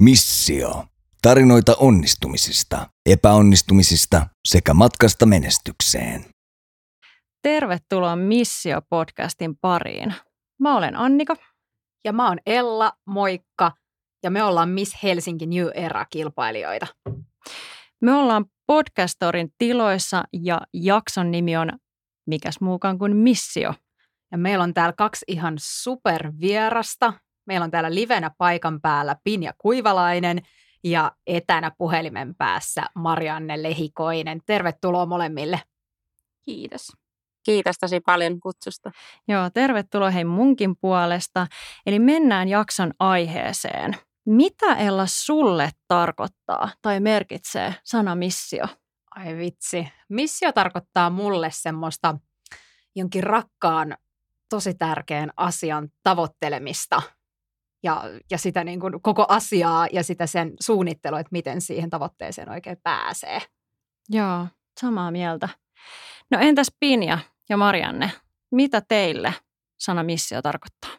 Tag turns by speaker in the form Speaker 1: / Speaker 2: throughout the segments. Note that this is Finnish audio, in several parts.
Speaker 1: Missio. Tarinoita onnistumisista, epäonnistumisista sekä matkasta menestykseen.
Speaker 2: Tervetuloa Missio-podcastin pariin. Mä olen Annika.
Speaker 3: Ja mä oon Ella, moikka. Ja me ollaan Miss Helsinki New Era-kilpailijoita.
Speaker 2: Me ollaan podcastorin tiloissa ja jakson nimi on mikäs muukaan kuin Missio.
Speaker 3: Ja meillä on täällä kaksi ihan supervierasta. Meillä on täällä livenä paikan päällä Pinja Kuivalainen ja etänä puhelimen päässä Marianne Lehikoinen. Tervetuloa molemmille.
Speaker 4: Kiitos. Kiitos tosi paljon kutsusta.
Speaker 2: Joo, tervetuloa hei munkin puolesta. Eli mennään jakson aiheeseen. Mitä Ella sulle tarkoittaa tai merkitsee sana missio?
Speaker 3: Ai vitsi. Missio tarkoittaa mulle semmoista jonkin rakkaan, tosi tärkeän asian tavoittelemista ja, ja sitä niin kuin koko asiaa ja sitä sen suunnittelua, että miten siihen tavoitteeseen oikein pääsee.
Speaker 2: Joo, samaa mieltä. No entäs Pinja ja Marianne, mitä teille sana missio tarkoittaa?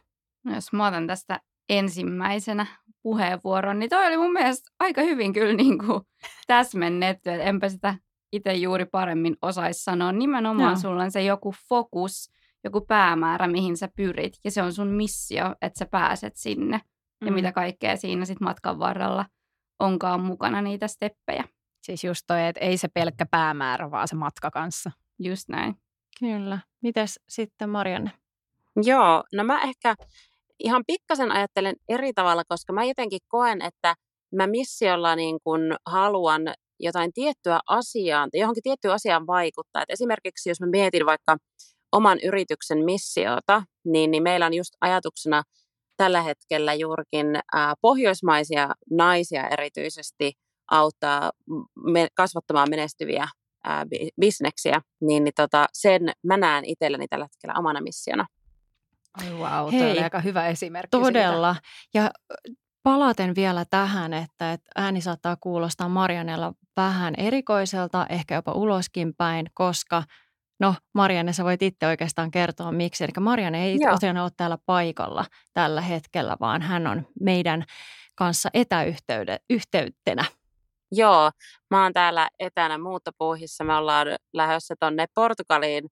Speaker 4: No jos mä otan tästä ensimmäisenä puheenvuoron, niin toi oli mun mielestä aika hyvin kyllä niin kuin täsmennetty, että enpä sitä itse juuri paremmin osaisi sanoa. Nimenomaan Joo. sulla on se joku fokus, joku päämäärä, mihin sä pyrit, ja se on sun missio, että sä pääset sinne. Mm. Ja mitä kaikkea siinä sitten matkan varrella onkaan mukana niitä steppejä.
Speaker 3: Siis just toi, että ei se pelkkä päämäärä, vaan se matka kanssa.
Speaker 4: Just näin.
Speaker 2: Kyllä. Mites sitten Marianne?
Speaker 5: Joo, no mä ehkä ihan pikkasen ajattelen eri tavalla, koska mä jotenkin koen, että mä missiolla niin kun haluan jotain tiettyä asiaa, tai johonkin tiettyyn asiaan vaikuttaa. Et esimerkiksi jos mä mietin vaikka oman yrityksen missiota, niin, niin meillä on just ajatuksena tällä hetkellä juurikin ää, pohjoismaisia naisia erityisesti auttaa me, kasvattamaan menestyviä ää, bisneksiä, niin, niin tota, sen mä näen itselleni tällä hetkellä omana missiona.
Speaker 3: Ai wow, Hei, aika hyvä esimerkki
Speaker 2: Todella. Siitä. Ja palaten vielä tähän, että, että ääni saattaa kuulostaa Marianella vähän erikoiselta, ehkä jopa uloskin päin, koska No Marianne, sä voit itse oikeastaan kertoa miksi. Eli Marianne ei Joo. tosiaan ole täällä paikalla tällä hetkellä, vaan hän on meidän kanssa etäyhteytenä.
Speaker 5: Joo, mä oon täällä etänä muuttopuuhissa. Me ollaan lähdössä tonne Portugaliin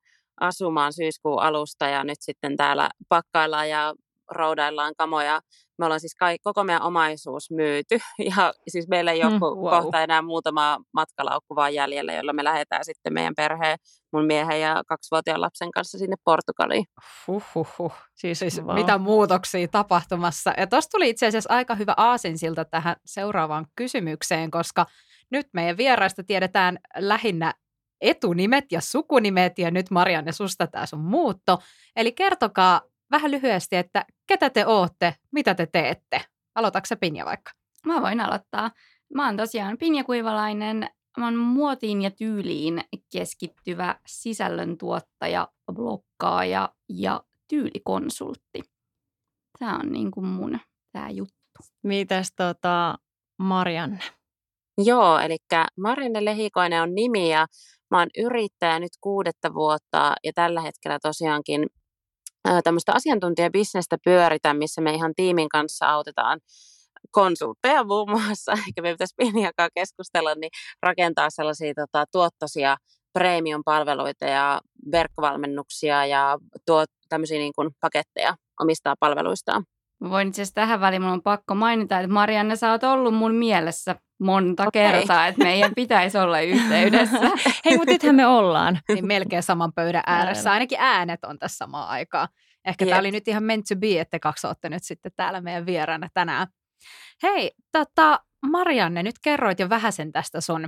Speaker 5: asumaan syyskuun alusta ja nyt sitten täällä pakkaillaan ja roudaillaan kamoja. Me ollaan siis kai, koko meidän omaisuus myyty ja siis meillä ei ole mm, wow. kohta enää muutama matkalaukku vaan jäljellä, jolla me lähdetään sitten meidän perheen, mun miehen ja kaksivuotiaan lapsen kanssa sinne Portugaliin.
Speaker 3: Huhhuh. Siis, siis wow. mitä muutoksia tapahtumassa. Ja tuossa tuli itse asiassa aika hyvä aasinsilta tähän seuraavaan kysymykseen, koska nyt meidän vieraista tiedetään lähinnä etunimet ja sukunimet, ja nyt Marianne, susta tämä sun muutto. Eli kertokaa vähän lyhyesti, että ketä te ootte, mitä te teette? Aloitatko Pinja vaikka?
Speaker 4: Mä voin aloittaa. Mä oon tosiaan Pinja Kuivalainen. Mä oon muotiin ja tyyliin keskittyvä sisällöntuottaja, blokkaaja ja tyylikonsultti. Tämä on niin kuin mun tämä juttu.
Speaker 2: Mitäs tota Marianne?
Speaker 5: Joo, eli Marianne Lehikoinen on nimi ja mä oon yrittäjä nyt kuudetta vuotta ja tällä hetkellä tosiaankin tämmöistä asiantuntijabisnestä pyöritän, missä me ihan tiimin kanssa autetaan konsultteja muun muassa, eikä me pitäisi pieniäkaan keskustella, niin rakentaa sellaisia tota, tuottoisia premium-palveluita ja verkkovalmennuksia ja tuo tämmöisiä niin kuin paketteja omistaa palveluistaan.
Speaker 4: Voin itse asiassa tähän väliin, mun on pakko mainita, että Marianne, sä oot ollut mun mielessä monta okay. kertaa, että meidän pitäisi olla yhteydessä.
Speaker 2: Hei, mutta nythän me ollaan.
Speaker 3: Niin melkein saman pöydän ääressä. Ainakin äänet on tässä samaan aikaan. Ehkä tämä oli nyt ihan meant to be, että kaksi olette nyt sitten täällä meidän vieraana tänään. Hei, tota, Marianne, nyt kerroit jo vähän sen tästä sun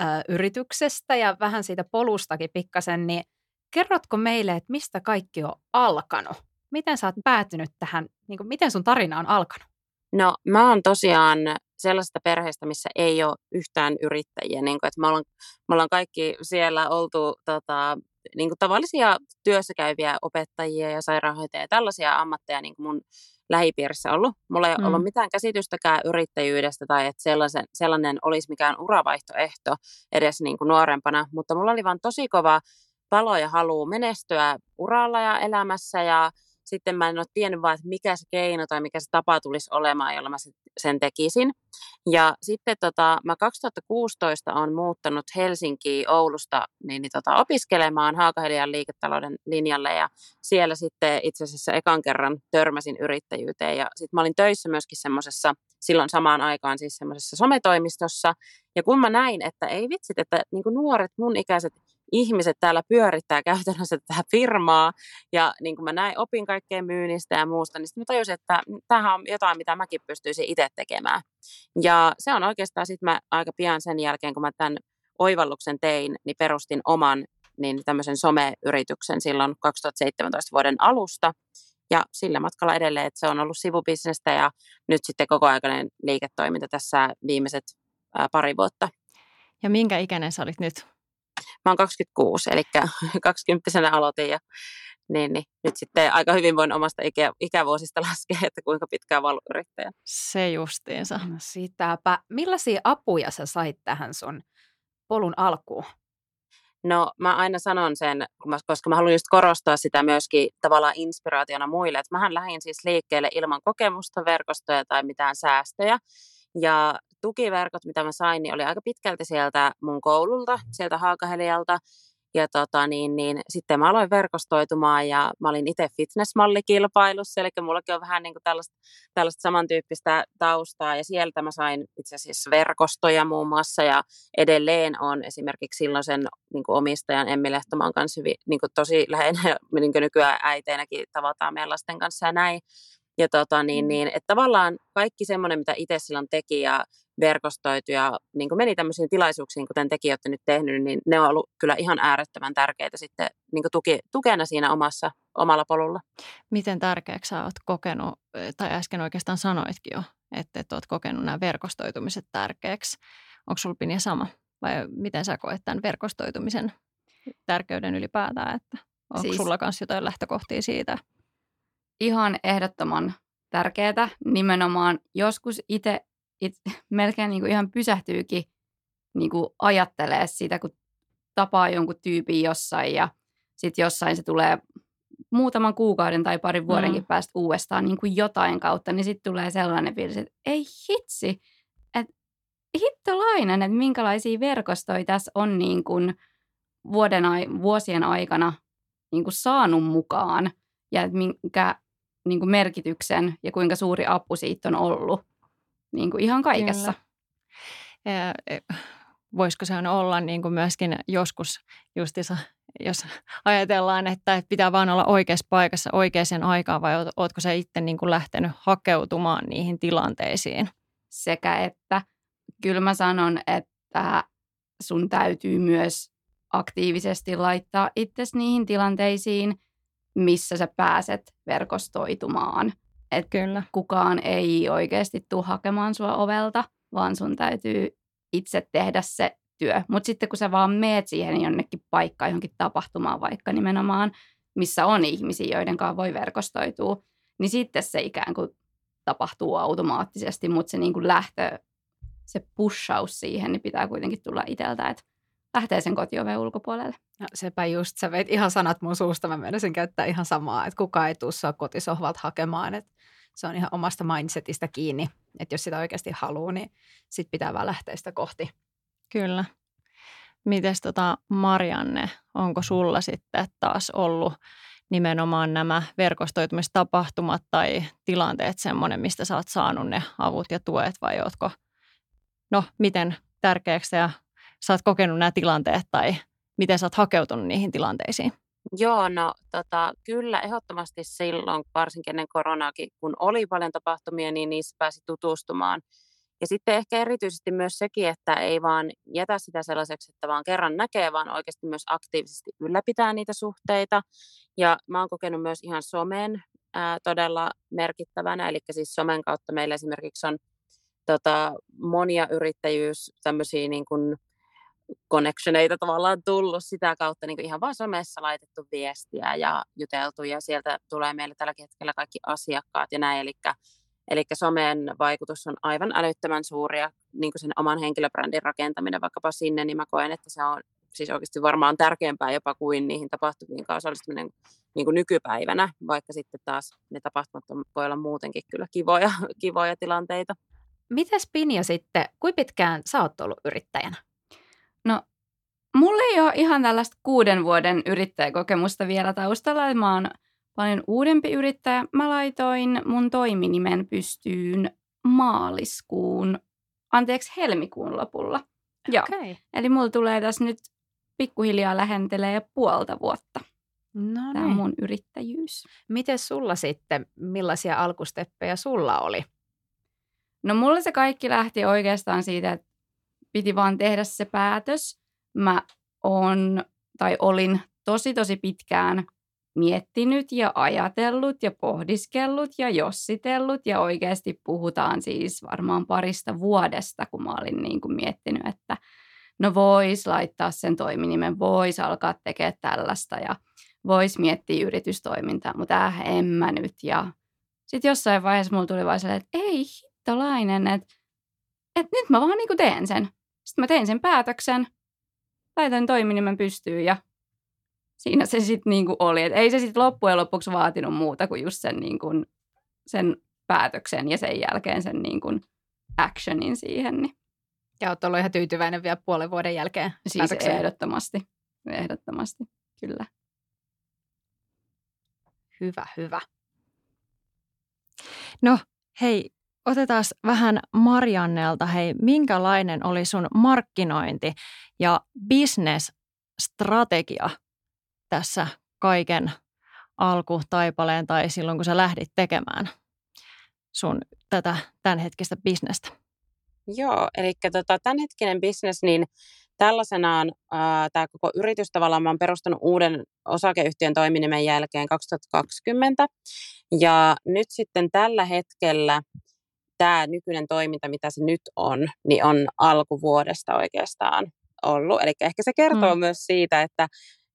Speaker 3: ö, yrityksestä ja vähän siitä polustakin pikkasen, niin kerrotko meille, että mistä kaikki on alkanut? Miten sä oot päätynyt tähän, niin kuin, miten sun tarina on alkanut?
Speaker 5: No mä oon tosiaan sellaisesta perheestä, missä ei ole yhtään yrittäjiä. Niin kuin, että me, ollaan, me ollaan kaikki siellä oltu tota, niin kuin tavallisia työssäkäyviä opettajia ja sairaanhoitajia ja tällaisia ammatteja niin kuin mun lähipiirissä ollut. Mulla ei mm. ollut mitään käsitystäkään yrittäjyydestä tai että sellaisen, sellainen olisi mikään uravaihtoehto edes niin kuin nuorempana, mutta mulla oli vaan tosi kova palo ja halu menestyä uralla ja elämässä ja sitten mä en ole tiennyt vaan, että mikä se keino tai mikä se tapa tulisi olemaan, jolla mä sen tekisin. Ja sitten tota, mä 2016 on muuttanut Helsinkiin Oulusta niin, niin tota, opiskelemaan Haakahelian liiketalouden linjalle ja siellä sitten itse asiassa ekan kerran törmäsin yrittäjyyteen ja sitten mä olin töissä myöskin semmoisessa silloin samaan aikaan siis semmoisessa sometoimistossa ja kun mä näin, että ei vitsit, että niin nuoret mun ikäiset ihmiset täällä pyörittää käytännössä tätä firmaa ja niin kuin mä näin, opin kaikkea myynnistä ja muusta, niin sitten mä tajusin, että tämähän on jotain, mitä mäkin pystyisin itse tekemään. Ja se on oikeastaan sitten mä aika pian sen jälkeen, kun mä tämän oivalluksen tein, niin perustin oman niin tämmöisen someyrityksen silloin 2017 vuoden alusta. Ja sillä matkalla edelleen, että se on ollut sivubisnestä ja nyt sitten kokoaikainen liiketoiminta tässä viimeiset ää, pari vuotta.
Speaker 2: Ja minkä ikäinen sä olit nyt?
Speaker 5: Mä oon 26, eli 20 aloitin ja niin, niin, nyt sitten aika hyvin voin omasta ikä, ikävuosista laskea, että kuinka pitkään ollut yrittäjä.
Speaker 2: Se justiinsa.
Speaker 3: No sitäpä. Millaisia apuja sä sait tähän sun polun alkuun?
Speaker 5: No mä aina sanon sen, koska mä haluan just korostaa sitä myöskin tavallaan inspiraationa muille, että mähän lähdin siis liikkeelle ilman kokemusta, verkostoja tai mitään säästöjä. Ja tukiverkot, mitä mä sain, niin oli aika pitkälti sieltä mun koululta, sieltä Haakahelialta. Ja tota, niin, niin, sitten mä aloin verkostoitumaan ja mä olin itse fitnessmallikilpailussa, eli mullakin on vähän niin kuin tällaista, tällaista samantyyppistä taustaa ja sieltä mä sain itse asiassa verkostoja muun muassa ja edelleen on esimerkiksi silloisen niin kuin omistajan Emmi Lehtomaan kanssa hyvin, niin kuin tosi läheinen, niin kuin nykyään äiteinäkin tavataan meidän lasten kanssa ja näin. Ja tota, niin, mm. niin, että tavallaan kaikki semmoinen, mitä itse silloin teki ja verkostoitu ja niin kuin meni tämmöisiin tilaisuuksiin, kuten tekin olette nyt tehnyt, niin ne on ollut kyllä ihan äärettömän tärkeitä sitten niin kuin tuki, tukena siinä omassa, omalla polulla.
Speaker 2: Miten tärkeäksi sä oot kokenut, tai äsken oikeastaan sanoitkin jo, että, että oot kokenut nämä verkostoitumiset tärkeäksi. Onko sulla Pinja sama? Vai miten sä koet tämän verkostoitumisen tärkeyden ylipäätään, että onko siis, sulla kanssa jotain lähtökohtia siitä?
Speaker 4: Ihan ehdottoman tärkeää. Nimenomaan joskus itse it, melkein niin kuin ihan pysähtyykin niin kuin ajattelee sitä, kun tapaa jonkun tyypin jossain ja sitten jossain se tulee muutaman kuukauden tai parin vuodenkin mm. päästä uudestaan niin kuin jotain kautta, niin sitten tulee sellainen fiilis, että ei hitsi, että hittolainen, että minkälaisia verkostoja tässä on niin kuin vuoden, vuosien aikana niin kuin saanut mukaan ja että minkä niin kuin merkityksen ja kuinka suuri apu siitä on ollut niin kuin ihan kaikessa.
Speaker 2: Ja, e, voisiko se on olla niin kuin myöskin joskus justissa, jos ajatellaan, että pitää vaan olla oikeassa paikassa oikeaan aikaan vai oletko se itse niin kuin lähtenyt hakeutumaan niihin tilanteisiin?
Speaker 4: Sekä että kyllä mä sanon, että sun täytyy myös aktiivisesti laittaa itsesi niihin tilanteisiin, missä sä pääset verkostoitumaan – että Kyllä. kukaan ei oikeasti tule hakemaan sua ovelta, vaan sun täytyy itse tehdä se työ. Mutta sitten kun sä vaan meet siihen jonnekin paikkaan, johonkin tapahtumaan vaikka nimenomaan, missä on ihmisiä, joiden kanssa voi verkostoitua, niin sitten se ikään kuin tapahtuu automaattisesti, mutta se niin kuin lähtö, se pushaus siihen, niin pitää kuitenkin tulla itseltä, että lähtee sen kotioven ulkopuolelle.
Speaker 3: No, sepä just, sä veit ihan sanat mun suusta, mä menisin käyttää ihan samaa, että kukaan ei tuu sua kotisohvalta hakemaan, että se on ihan omasta mindsetistä kiinni, että jos sitä oikeasti haluaa, niin sit pitää vaan lähteä sitä kohti.
Speaker 2: Kyllä. Mites tota Marianne, onko sulla sitten taas ollut nimenomaan nämä verkostoitumistapahtumat tai tilanteet semmoinen, mistä sä oot saanut ne avut ja tuet vai ootko, no miten tärkeäksi ja sä oot kokenut nämä tilanteet tai miten sä oot hakeutunut niihin tilanteisiin?
Speaker 5: Joo, no tota, kyllä ehdottomasti silloin, varsinkin ennen koronaakin, kun oli paljon tapahtumia, niin niissä pääsi tutustumaan. Ja sitten ehkä erityisesti myös sekin, että ei vaan jätä sitä sellaiseksi, että vaan kerran näkee, vaan oikeasti myös aktiivisesti ylläpitää niitä suhteita. Ja mä oon kokenut myös ihan somen ää, todella merkittävänä, eli siis somen kautta meillä esimerkiksi on tota, monia yrittäjyys, tämmöisiä niin kuin, connectioneita tavallaan tullut sitä kautta niin ihan vaan somessa laitettu viestiä ja juteltu ja sieltä tulee meille tällä hetkellä kaikki asiakkaat ja näin. Eli, eli somen vaikutus on aivan älyttömän suuri ja niin sen oman henkilöbrändin rakentaminen vaikkapa sinne, niin mä koen, että se on siis oikeasti varmaan tärkeämpää jopa kuin niihin tapahtumiin osallistuminen niin kuin nykypäivänä, vaikka sitten taas ne tapahtumat voi olla muutenkin kyllä kivoja, kivoja tilanteita.
Speaker 3: Mites Pinja sitten, kuinka pitkään sä oot ollut yrittäjänä?
Speaker 4: Mulla ei ole ihan tällaista kuuden vuoden yrittäjäkokemusta vielä taustalla. Mä oon paljon uudempi yrittäjä. Mä laitoin mun toiminimen pystyyn maaliskuun, anteeksi helmikuun lopulla. Joo. Okay. Eli mulla tulee tässä nyt pikkuhiljaa lähentelee puolta vuotta. No Tämä on niin. mun yrittäjyys.
Speaker 3: Miten sulla sitten, millaisia alkusteppejä sulla oli?
Speaker 4: No mulla se kaikki lähti oikeastaan siitä, että piti vaan tehdä se päätös. Mä on, tai olin tosi tosi pitkään miettinyt ja ajatellut ja pohdiskellut ja jossitellut ja oikeasti puhutaan siis varmaan parista vuodesta, kun mä olin niin kuin miettinyt, että no vois laittaa sen toiminimen, vois alkaa tekemään tällaista ja vois miettiä yritystoimintaa, mutta äh, en mä nyt. Ja sitten jossain vaiheessa mulla tuli vaan että ei hittolainen, että, että nyt mä vaan niin kuin teen sen. Sitten mä tein sen päätöksen, laitan toiminimen pystyyn ja siinä se sitten niinku oli. Et ei se sitten loppujen lopuksi vaatinut muuta kuin just sen, niinku, sen päätöksen ja sen jälkeen sen niinku actionin siihen. Niin.
Speaker 3: Ja olet ollut ihan tyytyväinen vielä puolen vuoden jälkeen
Speaker 4: Siis päätökseen. ehdottomasti, ehdottomasti, kyllä.
Speaker 3: Hyvä, hyvä.
Speaker 2: No hei, otetaan vähän Mariannelta. Hei, minkälainen oli sun markkinointi ja business-strategia tässä kaiken alkutaipaleen tai silloin, kun sä lähdit tekemään sun tätä tämänhetkistä bisnestä?
Speaker 5: Joo, eli tota, tämänhetkinen bisnes, niin tällaisenaan tämä koko yritys tavallaan mä oon perustanut uuden osakeyhtiön toiminimen jälkeen 2020. Ja nyt sitten tällä hetkellä tämä nykyinen toiminta, mitä se nyt on, niin on alkuvuodesta oikeastaan ollut. Eli ehkä se kertoo mm. myös siitä, että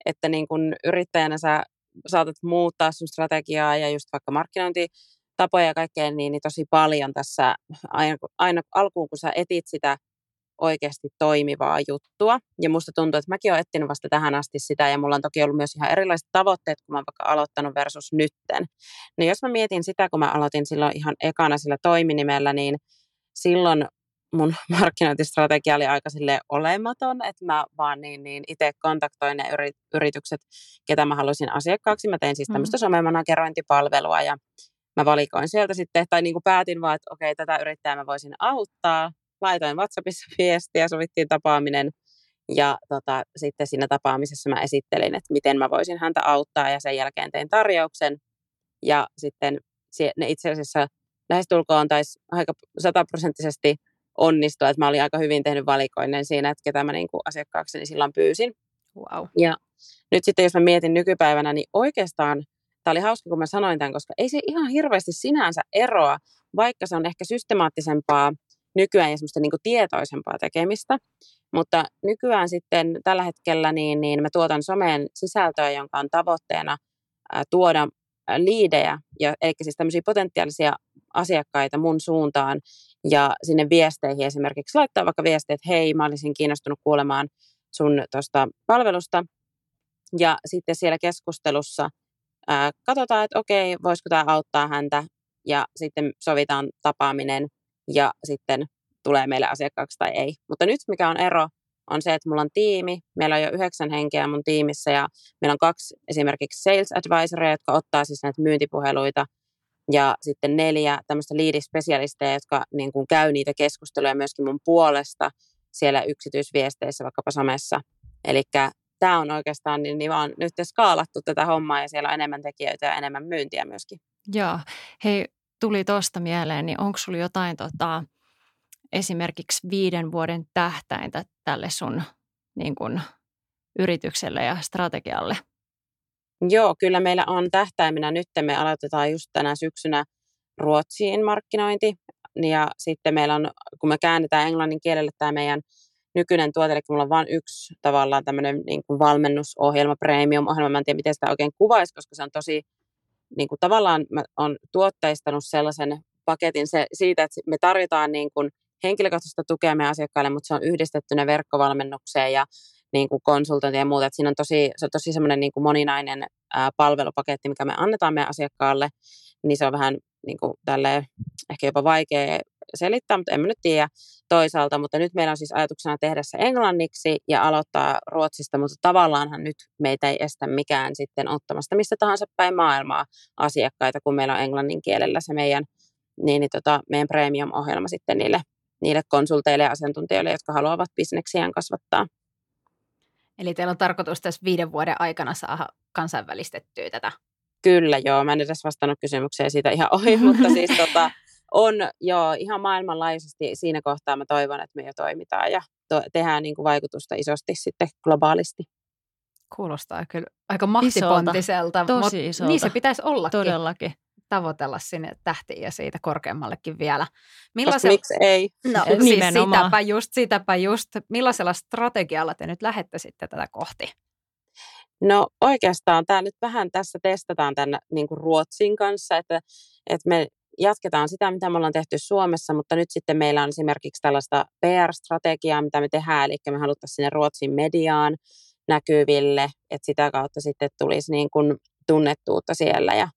Speaker 5: että niin kun yrittäjänä sä saatat muuttaa sun strategiaa ja just vaikka markkinointitapoja ja kaikkea, niin, niin tosi paljon tässä aina, aina alkuun, kun sä etit sitä oikeasti toimivaa juttua. Ja musta tuntuu, että mäkin olen etsinyt vasta tähän asti sitä, ja mulla on toki ollut myös ihan erilaiset tavoitteet, kun mä oon vaikka aloittanut versus nytten. No jos mä mietin sitä, kun mä aloitin silloin ihan ekana sillä toiminimellä, niin silloin mun markkinointistrategia oli aika sille olematon, että mä vaan niin, niin itse kontaktoin ne yritykset, ketä mä halusin asiakkaaksi. Mä tein siis mm. tämmöistä mm. somemanagerointipalvelua ja mä valikoin sieltä sitten, tai niin kuin päätin vaan, että okei, tätä yrittäjää mä voisin auttaa. Laitoin WhatsAppissa viestiä, sovittiin tapaaminen ja tota, sitten siinä tapaamisessa mä esittelin, että miten mä voisin häntä auttaa ja sen jälkeen tein tarjouksen ja sitten ne itse asiassa lähestulkoon taisi aika sataprosenttisesti onnistua, että mä olin aika hyvin tehnyt valikoinen siinä, että ketä mä niin kuin asiakkaakseni silloin pyysin.
Speaker 3: Wow.
Speaker 5: Ja nyt sitten jos mä mietin nykypäivänä, niin oikeastaan tämä oli hauska, kun mä sanoin tämän, koska ei se ihan hirveästi sinänsä eroa, vaikka se on ehkä systemaattisempaa nykyään ja semmoista niin tietoisempaa tekemistä. Mutta nykyään sitten tällä hetkellä niin, niin mä tuotan someen sisältöä, jonka on tavoitteena tuoda liidejä, ja, eli siis tämmöisiä potentiaalisia asiakkaita mun suuntaan ja sinne viesteihin esimerkiksi laittaa vaikka viestejä, että hei, mä olisin kiinnostunut kuulemaan sun tuosta palvelusta. Ja sitten siellä keskustelussa ää, katsotaan, että okei, voisiko tämä auttaa häntä ja sitten sovitaan tapaaminen ja sitten tulee meille asiakkaaksi tai ei. Mutta nyt mikä on ero, on se, että mulla on tiimi. Meillä on jo yhdeksän henkeä mun tiimissä ja meillä on kaksi esimerkiksi sales advisoria, jotka ottaa siis näitä myyntipuheluita ja sitten neljä tämmöistä liidispesialisteja, jotka niin kuin käy niitä keskusteluja myöskin mun puolesta siellä yksityisviesteissä, vaikkapa somessa. Eli tämä on oikeastaan niin, niin vaan nyt skaalattu tätä hommaa ja siellä on enemmän tekijöitä ja enemmän myyntiä myöskin.
Speaker 2: Joo. Hei, tuli tuosta mieleen, niin onko sulla jotain tota, esimerkiksi viiden vuoden tähtäintä tälle sun niin kun, yritykselle ja strategialle?
Speaker 5: Joo, kyllä meillä on tähtäimenä nyt. Me aloitetaan just tänä syksynä Ruotsiin markkinointi. Ja sitten meillä on, kun me käännetään englannin kielelle tämä meidän nykyinen tuote, eli mulla on vain yksi tavallaan tämmöinen niin kuin valmennusohjelma, premium-ohjelma. Mä en tiedä, miten sitä oikein kuvaisi, koska se on tosi, niin kuin tavallaan mä on tuotteistanut sellaisen paketin se, siitä, että me tarjotaan niin kuin henkilökohtaista tukea meidän asiakkaille, mutta se on yhdistettynä verkkovalmennukseen ja niin kuin konsultointia ja muuta. Että siinä on tosi, se on tosi semmoinen niin kuin moninainen ää, palvelupaketti, mikä me annetaan meidän asiakkaalle, niin se on vähän niin kuin tälleen, ehkä jopa vaikea selittää, mutta en mä nyt tiedä toisaalta. Mutta nyt meillä on siis ajatuksena tehdä se englanniksi ja aloittaa Ruotsista, mutta tavallaanhan nyt meitä ei estä mikään sitten ottamasta mistä tahansa päin maailmaa asiakkaita, kun meillä on englannin kielellä se meidän, niin, niin tota, meidän premium-ohjelma sitten niille, niille konsulteille ja asiantuntijoille, jotka haluavat bisneksiään kasvattaa.
Speaker 3: Eli teillä on tarkoitus tässä viiden vuoden aikana saada kansainvälistettyä tätä?
Speaker 5: Kyllä, joo. Mä en edes vastannut kysymykseen siitä ihan ohi, mutta siis tota, on jo ihan maailmanlaajuisesti siinä kohtaa mä toivon, että me jo toimitaan ja to- tehdään niin kuin vaikutusta isosti sitten globaalisti.
Speaker 3: Kuulostaa kyllä aika mahtipontiselta,
Speaker 2: Tosi isolta.
Speaker 3: niin se pitäisi olla
Speaker 2: Todellakin.
Speaker 3: Tavoitella sinne tähtiin ja siitä korkeammallekin vielä.
Speaker 5: Millaisella... miksi ei?
Speaker 3: No siis sitäpä just, sitäpä just. Millaisella strategialla te nyt lähette sitten tätä kohti?
Speaker 5: No oikeastaan tämä nyt vähän tässä testataan tämän niin kuin Ruotsin kanssa, että, että me jatketaan sitä, mitä me ollaan tehty Suomessa, mutta nyt sitten meillä on esimerkiksi tällaista PR-strategiaa, mitä me tehdään, eli me haluttaisiin sinne Ruotsin mediaan näkyville, että sitä kautta sitten tulisi niin kuin tunnettuutta siellä ja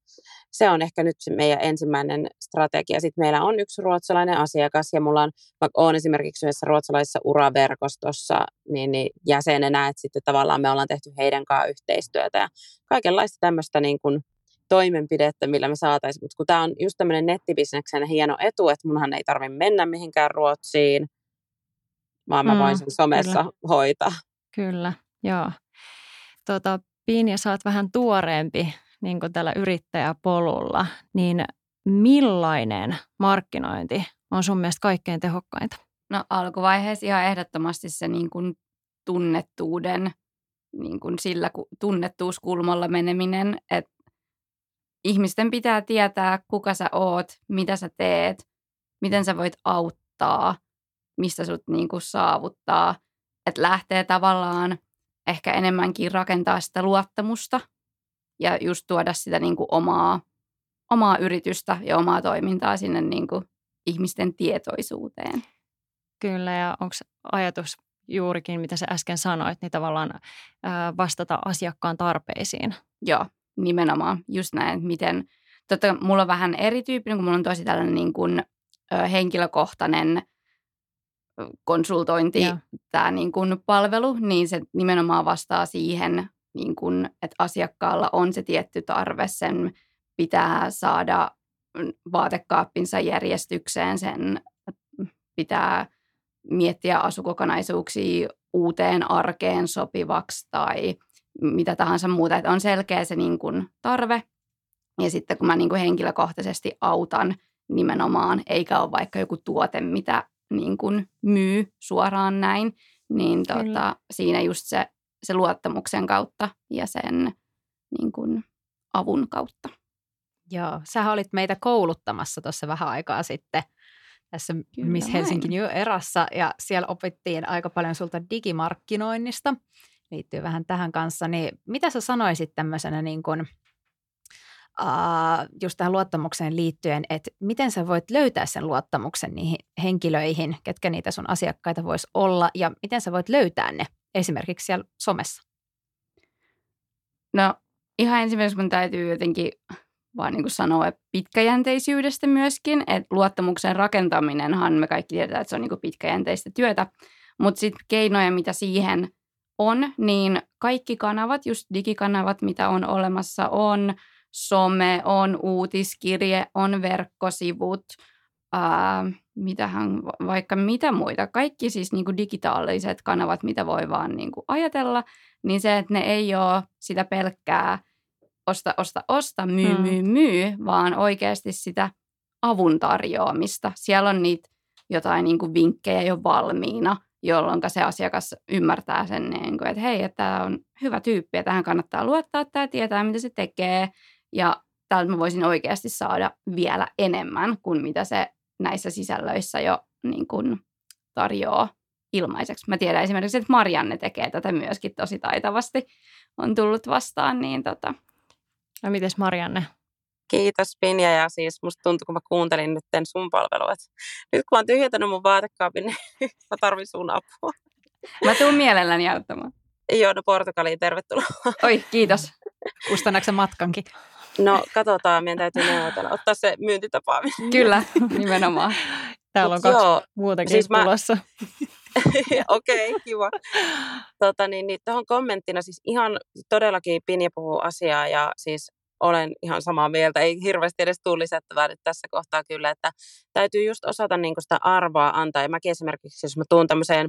Speaker 5: se on ehkä nyt meidän ensimmäinen strategia. Sitten meillä on yksi ruotsalainen asiakas ja mulla on, olen esimerkiksi yhdessä ruotsalaisessa uraverkostossa niin, niin jäsenenä, että sitten tavallaan me ollaan tehty heidän kanssaan yhteistyötä ja kaikenlaista tämmöistä niin kuin toimenpidettä, millä me saataisiin. Mutta kun tämä on just tämmöinen nettibisneksen hieno etu, että munhan ei tarvitse mennä mihinkään Ruotsiin, vaan mä mm, voin sen somessa kyllä. hoitaa.
Speaker 2: Kyllä, joo. Tota, Pinja, sä oot vähän tuoreempi niin kuin tällä yrittäjäpolulla, niin millainen markkinointi on sun mielestä kaikkein tehokkainta?
Speaker 4: No alkuvaiheessa ihan ehdottomasti se niin kuin tunnettuuden, niin kuin sillä tunnettuuskulmalla meneminen, että ihmisten pitää tietää, kuka sä oot, mitä sä teet, miten sä voit auttaa, mistä sut niin kuin saavuttaa. Että lähtee tavallaan ehkä enemmänkin rakentaa sitä luottamusta ja just tuoda sitä niin kuin omaa, omaa yritystä ja omaa toimintaa sinne niin kuin ihmisten tietoisuuteen.
Speaker 2: Kyllä, ja onko ajatus juurikin, mitä sä äsken sanoit, niin tavallaan vastata asiakkaan tarpeisiin?
Speaker 4: Joo, nimenomaan. Just näin, että miten, totta mulla on vähän erityyppinen, kun mulla on tosi tällainen niin kuin, henkilökohtainen konsultointi, ja. tämä niin kuin palvelu, niin se nimenomaan vastaa siihen niin kun, että asiakkaalla on se tietty tarve, sen pitää saada vaatekaappinsa järjestykseen, sen pitää miettiä asukokonaisuuksia uuteen arkeen sopivaksi tai mitä tahansa muuta. Että on selkeä se niin kun, tarve. Ja sitten kun mä niin kun, henkilökohtaisesti autan nimenomaan, eikä ole vaikka joku tuote, mitä niin kun, myy suoraan näin, niin tota, siinä just se se luottamuksen kautta ja sen niin kuin, avun kautta.
Speaker 3: Joo, sä olit meitä kouluttamassa tuossa vähän aikaa sitten tässä Kyllä Miss Helsinki New Erassa ja siellä opittiin aika paljon sulta digimarkkinoinnista, liittyy vähän tähän kanssa, niin mitä sä sanoisit tämmöisenä niin kuin, uh, just tähän luottamukseen liittyen, että miten sä voit löytää sen luottamuksen niihin henkilöihin, ketkä niitä sun asiakkaita vois olla ja miten sä voit löytää ne esimerkiksi siellä somessa?
Speaker 4: No ihan ensimmäiseksi mun täytyy jotenkin vaan niin kuin sanoa pitkäjänteisyydestä myöskin, että luottamuksen rakentaminenhan me kaikki tiedetään, että se on niin kuin pitkäjänteistä työtä, mutta sitten keinoja, mitä siihen on, niin kaikki kanavat, just digikanavat, mitä on olemassa, on some, on uutiskirje, on verkkosivut – ää, mitähän, vaikka mitä muita, kaikki siis niin kuin digitaaliset kanavat, mitä voi vaan niin kuin ajatella, niin se, että ne ei ole sitä pelkkää osta, osta, osta, myy, hmm. myy, myy, vaan oikeasti sitä avun tarjoamista. Siellä on niitä jotain niin kuin vinkkejä jo valmiina, jolloin se asiakas ymmärtää sen, niin kuin, että hei, että tämä on hyvä tyyppi ja tähän kannattaa luottaa, tämä tietää, mitä se tekee. Ja täältä mä voisin oikeasti saada vielä enemmän kuin mitä se näissä sisällöissä jo niin kuin tarjoaa ilmaiseksi. Mä tiedän esimerkiksi, että Marianne tekee tätä myöskin tosi taitavasti. On tullut vastaan, niin tota.
Speaker 2: No mites Marianne?
Speaker 5: Kiitos Pinja ja siis musta tuntui, kun mä kuuntelin nyt sun palvelua, että nyt kun mä oon tyhjentänyt mun vaatekaapin, niin mä tarvin sun apua.
Speaker 4: Mä tuun mielelläni auttamaan.
Speaker 5: Joo, no Portugaliin tervetuloa.
Speaker 3: Oi, kiitos. Kustannaanko matkankin?
Speaker 5: No katsotaan, meidän täytyy neuvotella, ottaa se myyntitapaaminen.
Speaker 3: Kyllä, nimenomaan.
Speaker 2: Täällä on kaksi joo, muutakin siis mä... tulossa.
Speaker 5: Okei, okay, kiva. Tota, niin, niin, tuohon kommenttina siis ihan todellakin Pinja puhuu asiaa ja siis olen ihan samaa mieltä. Ei hirveästi edes tule lisättävää nyt tässä kohtaa kyllä, että täytyy just osata niin sitä arvoa antaa. Ja mäkin esimerkiksi, jos mä tuun tämmöiseen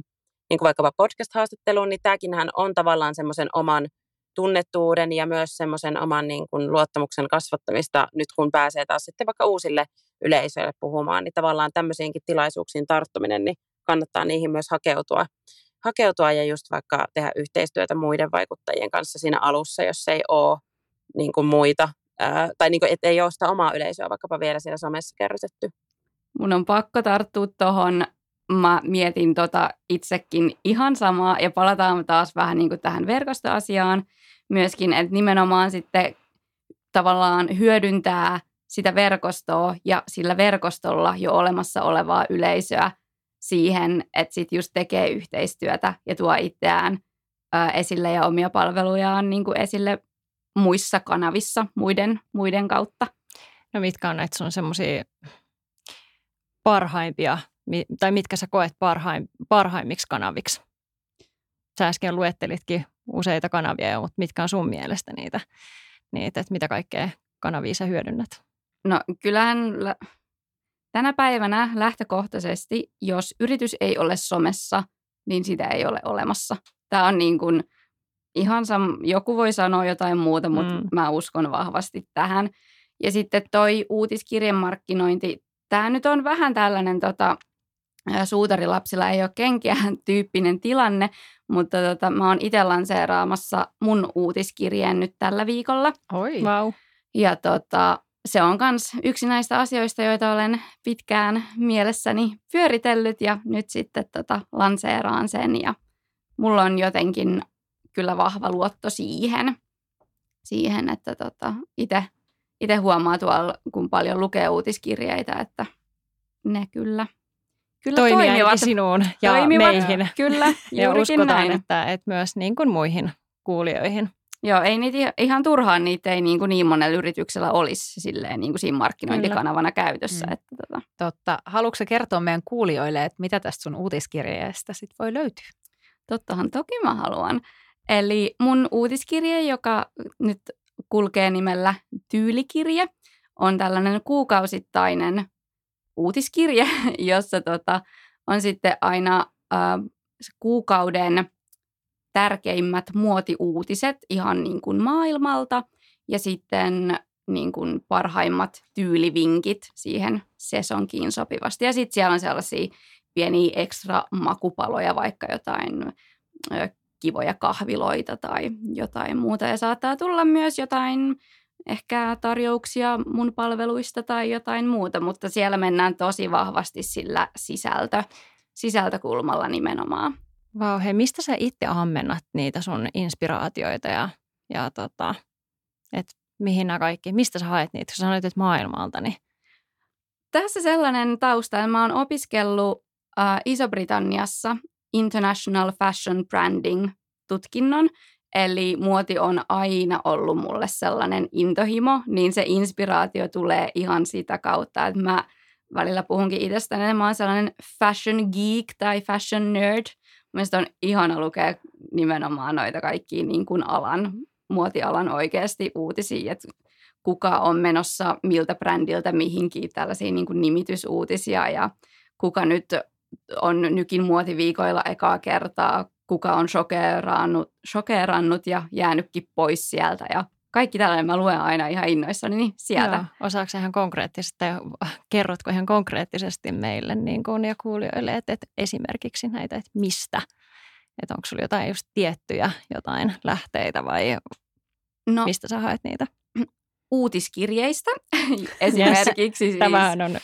Speaker 5: niin vaikkapa podcast-haastatteluun, niin tämäkinhän on tavallaan semmoisen oman tunnettuuden ja myös semmoisen oman niin kuin luottamuksen kasvattamista nyt kun pääsee taas sitten vaikka uusille yleisöille puhumaan, niin tavallaan tämmöisiinkin tilaisuuksiin tarttuminen, niin kannattaa niihin myös hakeutua, hakeutua ja just vaikka tehdä yhteistyötä muiden vaikuttajien kanssa siinä alussa, jos ei ole niin kuin muita, ää, tai niin kuin, et ei ole sitä omaa yleisöä vaikkapa vielä siellä somessa kerrytetty.
Speaker 4: Mun on pakko tarttua tuohon mä mietin tota itsekin ihan samaa ja palataan taas vähän niin kuin tähän verkostoasiaan myöskin, että nimenomaan sitten tavallaan hyödyntää sitä verkostoa ja sillä verkostolla jo olemassa olevaa yleisöä siihen, että sitten just tekee yhteistyötä ja tuo itseään esille ja omia palvelujaan niin kuin esille muissa kanavissa muiden, muiden kautta.
Speaker 2: No mitkä on näitä sun semmoisia parhaimpia tai mitkä sä koet parhaim, parhaimmiksi kanaviksi? Sä äsken luettelitkin useita kanavia, mutta mitkä on sun mielestä niitä, niitä että mitä kaikkea kanavia sä hyödynnät?
Speaker 4: No kyllähän tänä päivänä lähtökohtaisesti, jos yritys ei ole somessa, niin sitä ei ole olemassa. Tämä on niin kuin ihan sam- joku voi sanoa jotain muuta, mutta mm. mä uskon vahvasti tähän. Ja sitten toi uutiskirjan markkinointi, tämä nyt on vähän tällainen tota, suutarilapsilla ei ole kenkiä tyyppinen tilanne, mutta tota, mä oon itse lanseeraamassa mun uutiskirjeen nyt tällä viikolla.
Speaker 2: Oi. Wow.
Speaker 4: Ja tota, se on myös yksi näistä asioista, joita olen pitkään mielessäni pyöritellyt ja nyt sitten tota, lanseeraan sen ja mulla on jotenkin kyllä vahva luotto siihen, siihen että tota, itse huomaa tuolla, kun paljon lukee uutiskirjeitä, että ne kyllä –
Speaker 2: Kyllä toimia toimivat. sinuun ja toimivat, meihin.
Speaker 4: Kyllä,
Speaker 2: Ja uskotaan, näin. Että, että myös niin kuin muihin kuulijoihin.
Speaker 4: Joo, ei niitä ihan turhaan niitä ei niin, kuin niin monella yrityksellä olisi silleen niin kuin siinä markkinointikanavana Kyllä. käytössä. Mm. Että tota.
Speaker 3: Totta. Haluatko kertoa meidän kuulijoille, että mitä tästä sun uutiskirjeestä sit voi löytyä?
Speaker 4: Tottahan toki mä haluan. Eli mun uutiskirje, joka nyt kulkee nimellä Tyylikirje, on tällainen kuukausittainen uutiskirje, jossa tota, on sitten aina äh, kuukauden tärkeimmät muotiuutiset ihan niin kuin maailmalta ja sitten niin kuin parhaimmat tyylivinkit siihen sesonkiin sopivasti. Ja sitten siellä on sellaisia pieniä ekstra makupaloja, vaikka jotain kivoja kahviloita tai jotain muuta. Ja saattaa tulla myös jotain ehkä tarjouksia mun palveluista tai jotain muuta, mutta siellä mennään tosi vahvasti sillä sisältö, sisältökulmalla nimenomaan.
Speaker 2: Vau, wow, hei, mistä sä itse ammennat niitä sun inspiraatioita ja, ja tota, et mihin nämä kaikki, mistä sä haet niitä? Sä sanoit, että maailmalta, niin...
Speaker 4: Tässä sellainen tausta, että mä oon opiskellut äh, Iso-Britanniassa International Fashion Branding tutkinnon, Eli muoti on aina ollut mulle sellainen intohimo, niin se inspiraatio tulee ihan sitä kautta, että mä välillä puhunkin itsestäni, että mä oon sellainen fashion geek tai fashion nerd. Mielestäni on ihana lukea nimenomaan noita kaikkia niin kuin alan, muotialan oikeasti uutisia, että kuka on menossa miltä brändiltä mihinkin tällaisia niin kuin nimitysuutisia ja kuka nyt on nykin muotiviikoilla ekaa kertaa, kuka on shokeerannut, shokeerannut ja jäänytkin pois sieltä ja kaikki tällainen mä luen aina ihan innoissani niin sieltä. Joo,
Speaker 2: osaako ihan konkreettisesti, kerrotko ihan konkreettisesti meille niin kuin, ja kuulijoille, että, että esimerkiksi näitä, että mistä? Että onko sulla jotain just tiettyjä jotain lähteitä vai no, mistä sä haet niitä?
Speaker 4: Uutiskirjeistä esimerkiksi. Yes,
Speaker 2: siis, Tämähän on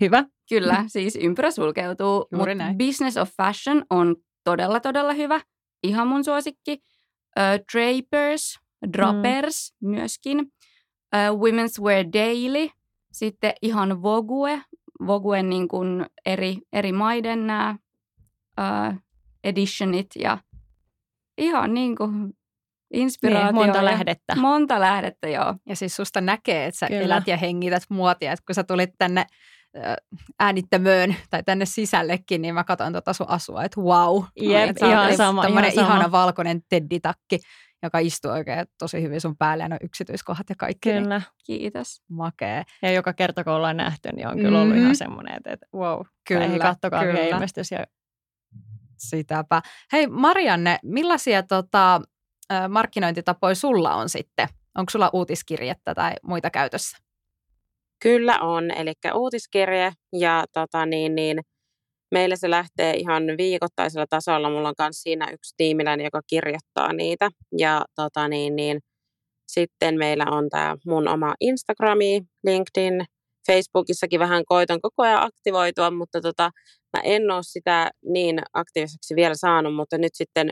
Speaker 2: hyvä.
Speaker 4: Kyllä, siis ympyrä sulkeutuu. Juuri näin. Business of Fashion on todella, todella hyvä. Ihan mun suosikki. Uh, Drapers, Droppers mm. myöskin. Uh, Women's Wear Daily. Sitten ihan Vogue. Vogue niin kuin eri, eri maiden nämä uh, editionit ja ihan niin kuin inspiraatio.
Speaker 2: Niin, monta lähdettä.
Speaker 4: Monta lähdettä, joo.
Speaker 3: Ja siis susta näkee, että sä
Speaker 2: Kyllä.
Speaker 3: elät ja hengität muotia. Että kun sä tulit tänne äänittämöön tai tänne sisällekin, niin mä katsoin tuota sun asua, että wow.
Speaker 2: Jep,
Speaker 3: oot
Speaker 2: ihan sama, ihan sama.
Speaker 3: ihana valkoinen tedditakki, joka istuu oikein tosi hyvin sun päälle ja ne yksityiskohdat ja kaikki. Niin
Speaker 2: Kyllä.
Speaker 4: Kiitos.
Speaker 3: makee.
Speaker 2: Ja joka kerta, kun ollaan nähty, niin on kyllä ollut
Speaker 3: Mhm.
Speaker 2: ihan semmoinen, että, että wow,
Speaker 3: Kyllä,
Speaker 2: hei, kattokaa
Speaker 3: kyllä.
Speaker 2: ilmestys. Ja
Speaker 3: Sitäpä. Hei Marianne, millaisia tota, markkinointitapoja sulla on sitten? Onko sulla uutiskirjettä tai muita käytössä?
Speaker 5: Kyllä on, eli uutiskirje ja tota, niin, niin, meillä se lähtee ihan viikoittaisella tasolla. Mulla on myös siinä yksi tiimiläinen, joka kirjoittaa niitä. Ja tota, niin, niin, sitten meillä on tämä mun oma Instagrami, LinkedIn, Facebookissakin vähän koitan koko ajan aktivoitua, mutta tota, mä en ole sitä niin aktiiviseksi vielä saanut, mutta nyt sitten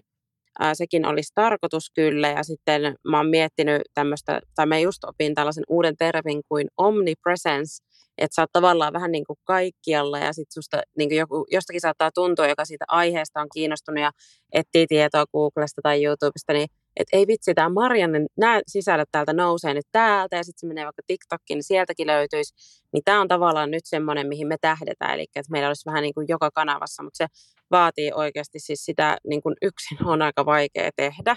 Speaker 5: ää, sekin olisi tarkoitus kyllä. Ja sitten mä oon miettinyt tämmöistä, tai mä just opin tällaisen uuden termin kuin omnipresence, että sä oot tavallaan vähän niin kuin kaikkialla ja sitten susta niin kuin joku, jostakin saattaa tuntua, joka siitä aiheesta on kiinnostunut ja etsii tietoa Googlesta tai YouTubesta, niin että ei vitsi, tämä Mariannen, nämä sisällöt täältä nousee nyt täältä ja sitten se menee vaikka TikTokkiin, niin sieltäkin löytyisi. Niin tämä on tavallaan nyt semmoinen, mihin me tähdetään, eli että meillä olisi vähän niin kuin joka kanavassa, mutta se vaatii oikeasti siis sitä niin kuin yksin on aika vaikea tehdä.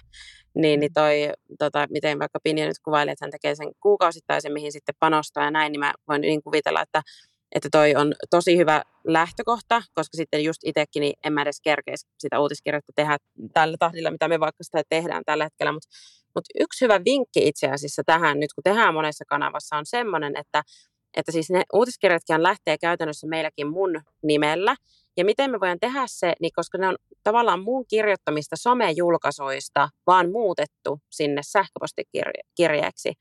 Speaker 5: Niin, niin toi, tota, miten vaikka Pinja nyt kuvailee, että hän tekee sen kuukausittaisen, mihin sitten panostaa ja näin, niin mä voin niin kuvitella, että että toi on tosi hyvä lähtökohta, koska sitten just itsekin niin en mä edes kerkeisi sitä uutiskirjettä tehdä tällä tahdilla, mitä me vaikka sitä tehdään tällä hetkellä. Mutta mut yksi hyvä vinkki itse asiassa tähän, nyt kun tehdään monessa kanavassa, on semmoinen, että, että siis ne uutiskirjatkin lähtee käytännössä meilläkin mun nimellä. Ja miten me voidaan tehdä se, niin koska ne on tavallaan mun kirjoittamista somejulkaisuista vaan muutettu sinne sähköpostikirjeeksi.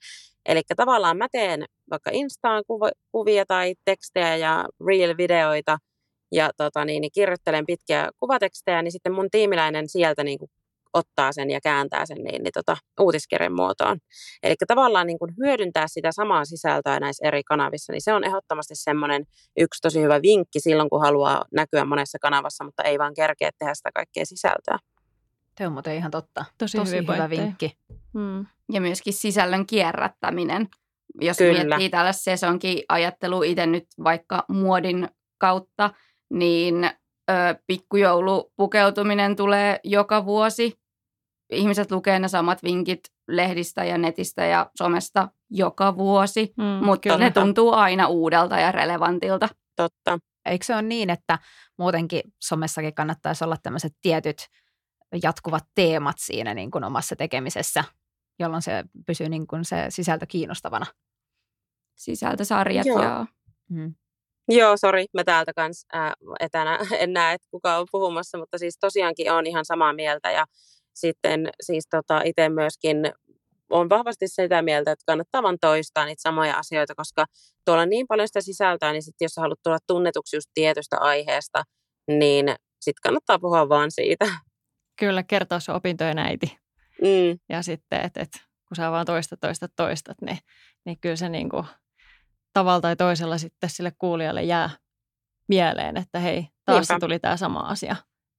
Speaker 5: Eli tavallaan mä teen vaikka Instaan kuvia tai tekstejä ja reel-videoita ja tota, niin, niin kirjoittelen pitkiä kuvatekstejä, niin sitten mun tiimiläinen sieltä niin kuin ottaa sen ja kääntää sen niin, niin tota, uutiskirjan muotoon. Eli tavallaan niin kuin hyödyntää sitä samaa sisältöä näissä eri kanavissa, niin se on ehdottomasti semmoinen yksi tosi hyvä vinkki silloin, kun haluaa näkyä monessa kanavassa, mutta ei vaan kerkeä tehdä sitä kaikkea sisältöä.
Speaker 3: Se on muuten ihan totta.
Speaker 2: Tosi,
Speaker 3: Tosi hyvä
Speaker 2: pointteja.
Speaker 3: vinkki.
Speaker 2: Mm.
Speaker 4: Ja myöskin sisällön kierrättäminen. Jos
Speaker 5: Kyllä.
Speaker 4: miettii tällaista sesonkin ajattelu itse nyt vaikka muodin kautta, niin pikkujoulupukeutuminen tulee joka vuosi. Ihmiset lukee ne samat vinkit lehdistä ja netistä ja somesta joka vuosi,
Speaker 2: Mm,
Speaker 4: mutta
Speaker 2: kyllä.
Speaker 4: ne tuntuu aina uudelta ja relevantilta.
Speaker 5: Totta.
Speaker 3: Eikö se ole niin, että muutenkin somessakin kannattaisi olla tämmöiset tietyt jatkuvat teemat siinä niin kuin omassa tekemisessä, jolloin se pysyy niin kuin se sisältö kiinnostavana?
Speaker 4: Sisältösarjat
Speaker 5: Joo.
Speaker 4: ja
Speaker 3: Mm.
Speaker 5: Joo, sori, mä täältä kans ää, etänä en näe, että kuka on puhumassa, mutta siis tosiaankin on ihan samaa mieltä ja sitten siis tota, itse myöskin on vahvasti sitä mieltä, että kannattaa vaan toistaa niitä samoja asioita, koska tuolla on niin paljon sitä sisältöä, niin sitten jos sä haluat tulla tunnetuksi just tietystä aiheesta, niin sitten kannattaa puhua vaan siitä.
Speaker 2: Kyllä, kertoa se opintojen äiti.
Speaker 5: Mm,
Speaker 2: Ja sitten, että et, kun sä vaan toistat, toistat, toistat, niin, niin kyllä se niin kuin, tavalla tai toisella sitten sille kuulijalle jää mieleen, että hei, taas
Speaker 5: Niinpä.
Speaker 2: tuli tämä sama asia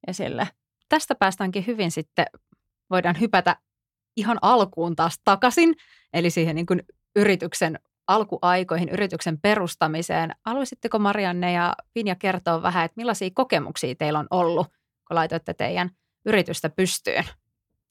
Speaker 2: esille.
Speaker 3: Tästä päästäänkin hyvin sitten, voidaan hypätä ihan alkuun taas takaisin, eli siihen niin kuin yrityksen alkuaikoihin, yrityksen perustamiseen. Haluaisitteko Marianne ja Pinja kertoa vähän, että millaisia kokemuksia teillä on ollut, kun laitoitte teidän yritystä pystyyn?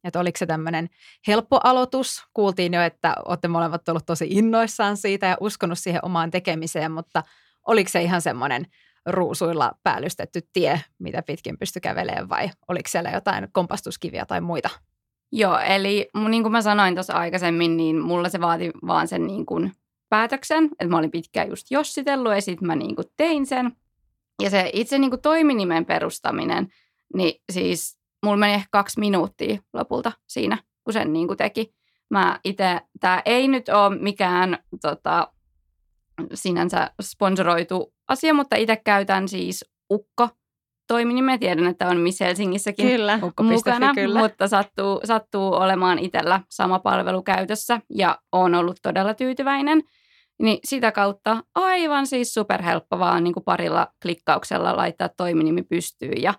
Speaker 3: Että oliko se tämmöinen helppo aloitus? Kuultiin jo, että olette molemmat ollut tosi innoissaan siitä ja uskonut siihen omaan tekemiseen, mutta oliko se ihan semmoinen ruusuilla päällystetty tie, mitä pitkin pysty kävelemään vai oliko siellä jotain kompastuskiviä tai muita?
Speaker 4: Joo, eli niin kuin mä sanoin tuossa aikaisemmin, niin mulla se vaati vaan sen niin kuin päätöksen, että mä olin pitkään just jossitellut ja sitten mä niin kuin tein sen. Ja se itse niin kuin toiminimen perustaminen, niin siis mulla meni ehkä kaksi minuuttia lopulta siinä, kun sen niin kuin teki. Mä itse, tämä ei nyt ole mikään tota, sinänsä sponsoroitu asia, mutta itse käytän siis Ukko toiminimeä. Tiedän, että on Miss Helsingissäkin
Speaker 2: Kyllä,
Speaker 4: mukana,
Speaker 2: kyllä.
Speaker 4: mutta sattuu, sattuu olemaan itsellä sama palvelu käytössä ja on ollut todella tyytyväinen. Niin sitä kautta aivan siis superhelppo vaan niin kuin parilla klikkauksella laittaa toiminimi pystyyn ja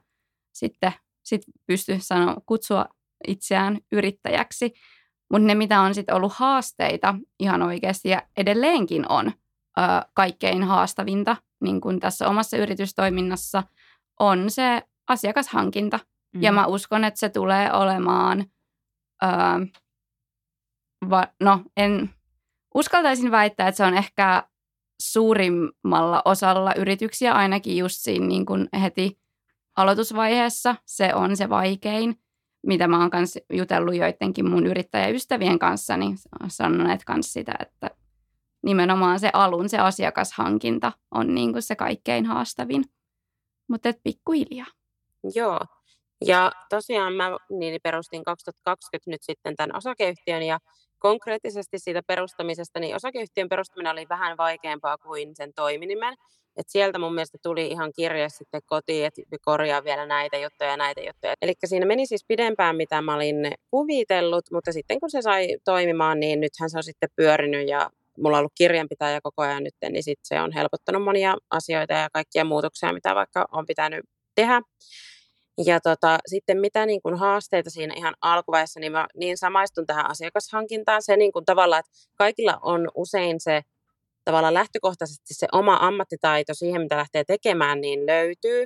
Speaker 4: sitten sit pystyy sanoa, kutsua itseään yrittäjäksi. Mutta ne, mitä on sitten ollut haasteita ihan oikeasti ja edelleenkin on ö, kaikkein haastavinta niin kuin tässä omassa yritystoiminnassa, on se asiakashankinta. Mm. Ja mä uskon, että se tulee olemaan, ö, va, no en uskaltaisin väittää, että se on ehkä suurimmalla osalla yrityksiä ainakin just siinä niin kuin heti aloitusvaiheessa. Se on se vaikein mitä mä oon kanssa jutellut joidenkin mun yrittäjäystävien kanssa, niin sanoneet kanssa sitä, että nimenomaan se alun, se asiakashankinta on niin kuin se kaikkein haastavin. Mutta et pikkuhiljaa.
Speaker 5: Joo. Ja tosiaan mä niin perustin 2020 nyt sitten tämän osakeyhtiön ja konkreettisesti siitä perustamisesta, niin osakeyhtiön perustaminen oli vähän vaikeampaa kuin sen toiminimen. Et sieltä mun mielestä tuli ihan kirje sitten kotiin, että korjaa vielä näitä juttuja ja näitä juttuja. Eli siinä meni siis pidempään, mitä mä olin kuvitellut, mutta sitten kun se sai toimimaan, niin nythän se on sitten pyörinyt ja mulla on ollut kirjanpitäjä koko ajan nyt, niin sitten se on helpottanut monia asioita ja kaikkia muutoksia, mitä vaikka on pitänyt tehdä. Ja tota, sitten mitä niin kuin haasteita siinä ihan alkuvaiheessa, niin mä niin samaistun tähän asiakashankintaan. Se niin kuin tavallaan, että kaikilla on usein se tavallaan lähtökohtaisesti se oma ammattitaito siihen, mitä lähtee tekemään, niin löytyy.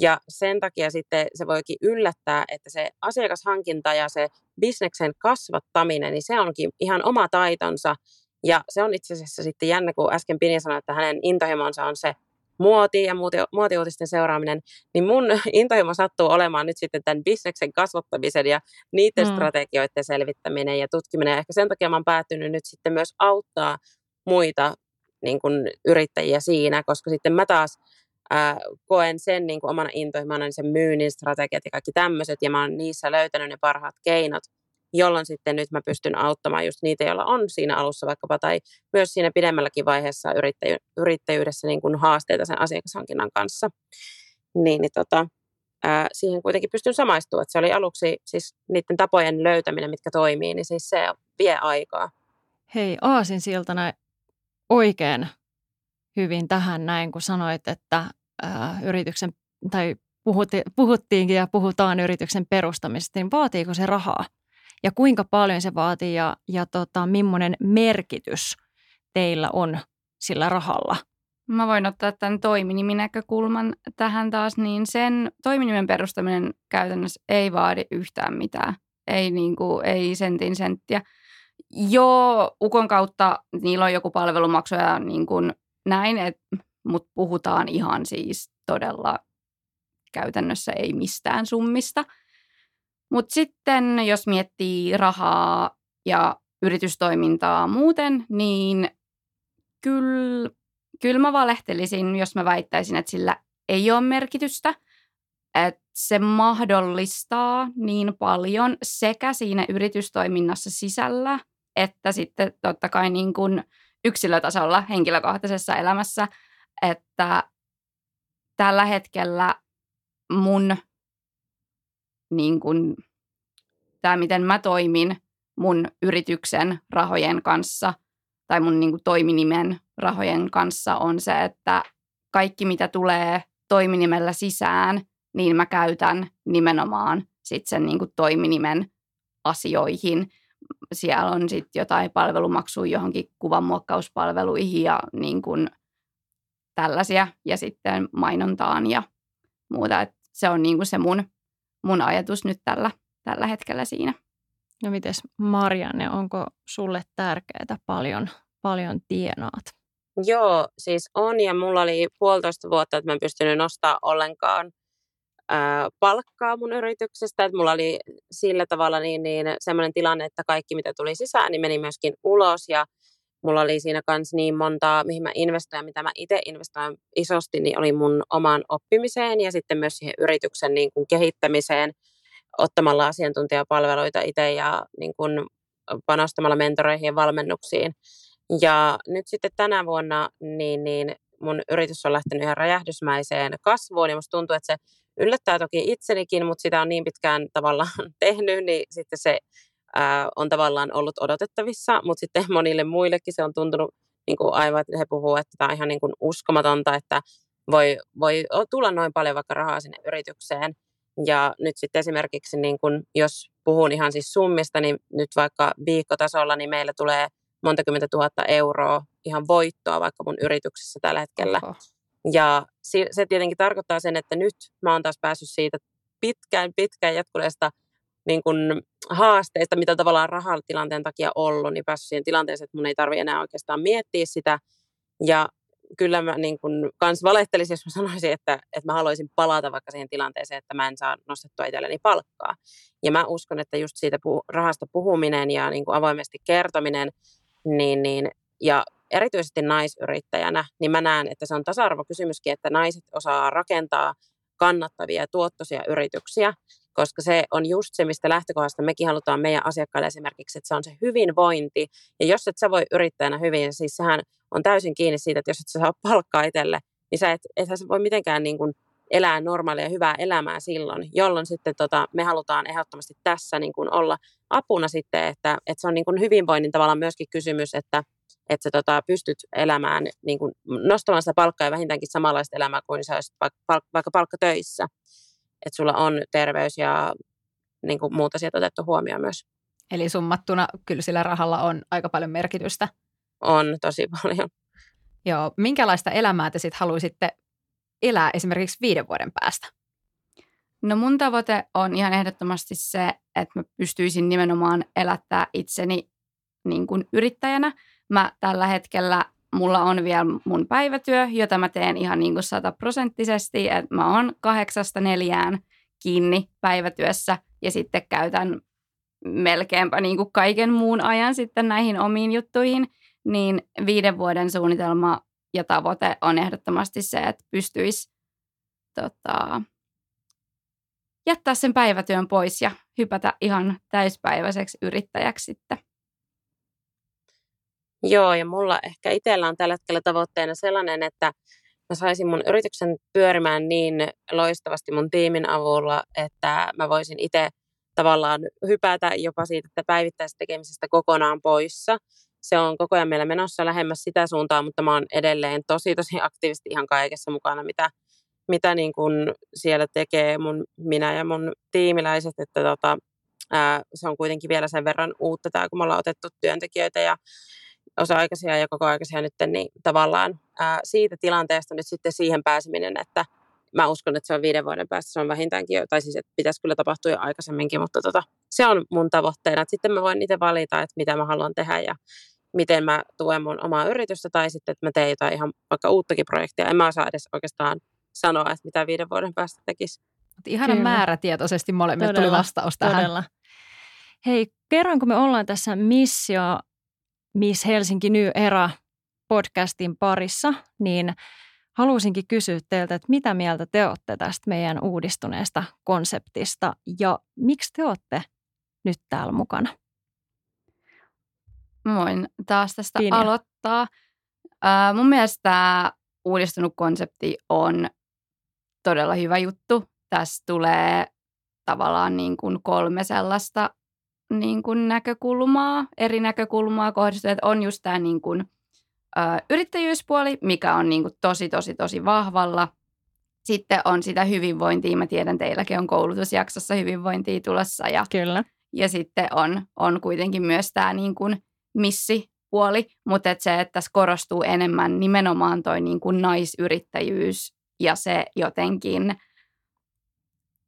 Speaker 5: Ja sen takia sitten se voikin yllättää, että se asiakashankinta ja se bisneksen kasvattaminen, niin se onkin ihan oma taitonsa. Ja se on itse asiassa sitten jännä, kun äsken Pini sanoi, että hänen intohimonsa on se muoti ja muotiuutisten seuraaminen, niin mun intohimo sattuu olemaan nyt sitten tämän bisneksen kasvattamisen ja niiden mm. strategioiden selvittäminen ja tutkiminen. Ja ehkä sen takia mä oon päätynyt nyt sitten myös auttaa muita niin kuin yrittäjiä siinä, koska sitten mä taas ää, koen sen niin kuin omana intohimona, niin sen myynnin strategiat ja kaikki tämmöiset, ja mä oon niissä löytänyt ne parhaat keinot, jolloin sitten nyt mä pystyn auttamaan just niitä, joilla on siinä alussa vaikkapa, tai myös siinä pidemmälläkin vaiheessa yrittäjy- yrittäjyydessä niin kuin haasteita sen asiakashankinnan kanssa. Niin, niin tota, ää, siihen kuitenkin pystyn samaistumaan, että se oli aluksi siis niiden tapojen löytäminen, mitkä toimii, niin siis se vie aikaa.
Speaker 2: Hei, Aasin siltana oikein hyvin tähän näin, kun sanoit, että ää, yrityksen, tai puhutti, puhuttiinkin ja puhutaan yrityksen perustamisesta, niin vaatiiko se rahaa? Ja kuinka paljon se vaatii ja, ja tota, millainen merkitys teillä on sillä rahalla?
Speaker 4: Mä voin ottaa tämän toiminiminäkökulman tähän taas, niin sen toiminimen perustaminen käytännössä ei vaadi yhtään mitään. Ei, niin kuin, ei sentin senttiä. Joo, Ukon kautta niillä on joku palvelumaksu ja niin kuin näin, mutta puhutaan ihan siis todella käytännössä ei mistään summista. Mutta sitten jos miettii rahaa ja yritystoimintaa muuten, niin kyllä, kyllä mä valehtelisin, jos mä väittäisin, että sillä ei ole merkitystä. Että se mahdollistaa niin paljon sekä siinä yritystoiminnassa sisällä että sitten totta kai niin kuin yksilötasolla henkilökohtaisessa elämässä, että tällä hetkellä mun niin kuin, tämä, miten mä toimin mun yrityksen rahojen kanssa tai mun niin kuin, toiminimen rahojen kanssa on se, että kaikki mitä tulee toiminimellä sisään, niin mä käytän nimenomaan sit sen niin kuin, toiminimen asioihin siellä on sitten jotain palvelumaksuja johonkin kuvanmuokkauspalveluihin ja niin kuin tällaisia ja sitten mainontaan ja muuta. Et se on niin kuin se mun, mun ajatus nyt tällä, tällä hetkellä siinä.
Speaker 2: No mites Marianne, onko sulle tärkeää paljon, paljon tienaat?
Speaker 5: Joo, siis on ja mulla oli puolitoista vuotta, että mä en pystynyt nostaa ollenkaan palkkaa mun yrityksestä. Että mulla oli sillä tavalla niin, niin semmoinen tilanne, että kaikki mitä tuli sisään, niin meni myöskin ulos ja mulla oli siinä kanssa niin montaa, mihin mä investoin, mitä mä itse investoin isosti, niin oli mun omaan oppimiseen ja sitten myös siihen yrityksen niin kuin kehittämiseen ottamalla asiantuntijapalveluita itse ja niin kuin panostamalla mentoreihin ja valmennuksiin. Ja nyt sitten tänä vuonna niin, niin mun yritys on lähtenyt ihan räjähdysmäiseen kasvuun ja musta tuntuu, että se yllättää toki itsenikin, mutta sitä on niin pitkään tavallaan tehnyt, niin sitten se ää, on tavallaan ollut odotettavissa, mutta sitten monille muillekin se on tuntunut niin kuin aivan, että he puhuvat, että tämä on ihan niin kuin uskomatonta, että voi, voi tulla noin paljon vaikka rahaa sinne yritykseen. Ja nyt sitten esimerkiksi, niin kun, jos puhun ihan siis summista, niin nyt vaikka viikkotasolla, niin meillä tulee monta kymmentä tuhatta euroa ihan voittoa vaikka mun yrityksessä tällä hetkellä. Oho. Ja se tietenkin tarkoittaa sen, että nyt mä oon taas päässyt siitä pitkään, pitkään jatkuneesta niin kun haasteista, mitä tavallaan rahatilanteen takia ollut, niin päässyt siihen tilanteeseen, että mun ei tarvitse enää oikeastaan miettiä sitä. Ja kyllä mä niin kun kans valehtelisin, jos mä sanoisin, että, että mä haluaisin palata vaikka siihen tilanteeseen, että mä en saa nostettua itselleni palkkaa. Ja mä uskon, että just siitä puh- rahasta puhuminen ja niin kuin avoimesti kertominen, niin, niin, ja erityisesti naisyrittäjänä, niin mä näen, että se on tasa-arvokysymyskin, että naiset osaa rakentaa kannattavia ja tuottoisia yrityksiä, koska se on just se, mistä lähtökohdasta mekin halutaan meidän asiakkaille esimerkiksi, että se on se hyvinvointi. Ja jos et sä voi yrittäjänä hyvin, siis sehän on täysin kiinni siitä, että jos et sä saa palkkaa itselle, niin sä et, ethän sä voi mitenkään niin kuin elää normaalia hyvää elämää silloin, jolloin sitten tota, me halutaan ehdottomasti tässä niin kuin olla apuna sitten, että, että se on niin kuin hyvinvoinnin tavallaan myöskin kysymys, että, että sä tota, pystyt elämään niin kuin nostamaan sitä palkkaa ja vähintäänkin samanlaista elämää kuin sä olisit vaikka, vaikka palkkatöissä. Että sulla on terveys ja niin kuin muut asiat otettu huomioon myös.
Speaker 3: Eli summattuna kyllä sillä rahalla on aika paljon merkitystä.
Speaker 5: On tosi paljon.
Speaker 3: Joo. Minkälaista elämää te sitten haluaisitte elää esimerkiksi viiden vuoden päästä?
Speaker 4: No mun tavoite on ihan ehdottomasti se, että mä pystyisin nimenomaan elättää itseni niin kuin yrittäjänä. Mä tällä hetkellä, mulla on vielä mun päivätyö, jota mä teen ihan niin kuin sataprosenttisesti, että mä oon kahdeksasta neljään kiinni päivätyössä ja sitten käytän melkeinpä niin kuin kaiken muun ajan sitten näihin omiin juttuihin, niin viiden vuoden suunnitelma ja tavoite on ehdottomasti se, että pystyisi tota, jättää sen päivätyön pois ja hypätä ihan täyspäiväiseksi yrittäjäksi sitten.
Speaker 5: Joo, ja mulla ehkä itsellä on tällä hetkellä tavoitteena sellainen, että mä saisin mun yrityksen pyörimään niin loistavasti mun tiimin avulla, että mä voisin itse tavallaan hypätä jopa siitä päivittäisestä tekemisestä kokonaan poissa. Se on koko ajan meillä menossa lähemmäs sitä suuntaa, mutta mä oon edelleen tosi tosi aktiivisesti ihan kaikessa mukana, mitä, mitä niin kuin siellä tekee mun, minä ja mun tiimiläiset, että tota, ää, se on kuitenkin vielä sen verran uutta tämä, kun me ollaan otettu työntekijöitä ja osa-aikaisia ja koko-aikaisia nyt, niin tavallaan ää, siitä tilanteesta nyt sitten siihen pääseminen, että mä uskon, että se on viiden vuoden päästä, se on vähintäänkin jo, tai siis että pitäisi kyllä tapahtua jo aikaisemminkin, mutta tota, se on mun tavoitteena, että sitten mä voin itse valita, että mitä mä haluan tehdä ja miten mä tuen mun omaa yritystä, tai sitten, että mä teen jotain ihan vaikka uuttakin projektia. En mä osaa edes oikeastaan sanoa, että mitä viiden vuoden päästä tekisi.
Speaker 3: Ihana Kyllä. määrätietoisesti molemmille tuli vastaus tähän. Todella.
Speaker 2: Hei, kerran kun me ollaan tässä Missio Miss Helsinki New Era podcastin parissa, niin halusinkin kysyä teiltä, että mitä mieltä te olette tästä meidän uudistuneesta konseptista ja miksi te olette nyt täällä mukana?
Speaker 4: Voin taas tästä Pinja. aloittaa. Äh, mun mielestä tämä uudistunut konsepti on todella hyvä juttu. Tässä tulee tavallaan niin kuin kolme sellaista niin kuin näkökulmaa, eri näkökulmaa kohdistuu, että on just tämä niin kuin, ö, yrittäjyyspuoli, mikä on niin kuin tosi, tosi, tosi vahvalla. Sitten on sitä hyvinvointia, mä tiedän teilläkin on koulutusjaksossa hyvinvointia tulossa. Ja,
Speaker 2: Kyllä.
Speaker 4: Ja sitten on, on kuitenkin myös tämä niin kuin missipuoli, mutta et se, että tässä korostuu enemmän nimenomaan toi niin kuin naisyrittäjyys ja se jotenkin –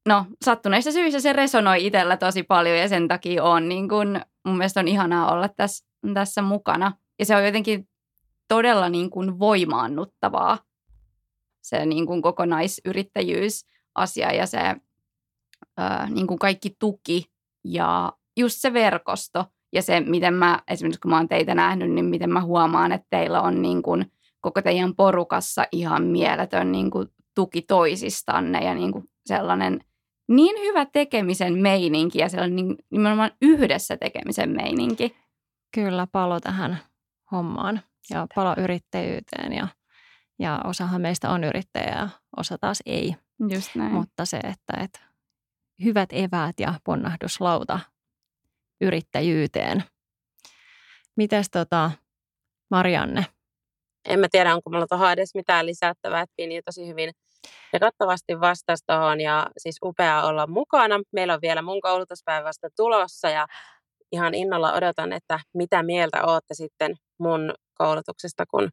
Speaker 4: no sattuneista syistä se resonoi itsellä tosi paljon ja sen takia on niin kun, mun mielestä on ihanaa olla tässä, tässä mukana. Ja se on jotenkin todella niin kuin voimaannuttavaa se niin kuin kokonaisyrittäjyysasia ja se ää, niin kuin kaikki tuki ja just se verkosto ja se, miten mä, esimerkiksi kun mä oon teitä nähnyt, niin miten mä huomaan, että teillä on niin kuin koko teidän porukassa ihan mieletön niin kuin tuki toisistanne ja niin kuin sellainen niin hyvä tekemisen meininki ja sellainen niin, nimenomaan yhdessä tekemisen meininki.
Speaker 2: Kyllä, palo tähän hommaan ja palo yrittäjyyteen ja, ja osahan meistä on yrittäjä ja osa taas ei.
Speaker 4: Just näin.
Speaker 2: Mutta se, että, että hyvät eväät ja ponnahduslauta yrittäjyyteen. Mites tota, Marianne?
Speaker 5: En mä tiedä, onko mulla tuohon edes mitään lisättävää, että Pini tosi hyvin ja kattavasti vastasi tuohon ja siis upea olla mukana. Meillä on vielä mun koulutuspäivästä tulossa ja ihan innolla odotan, että mitä mieltä olette sitten mun koulutuksesta, kun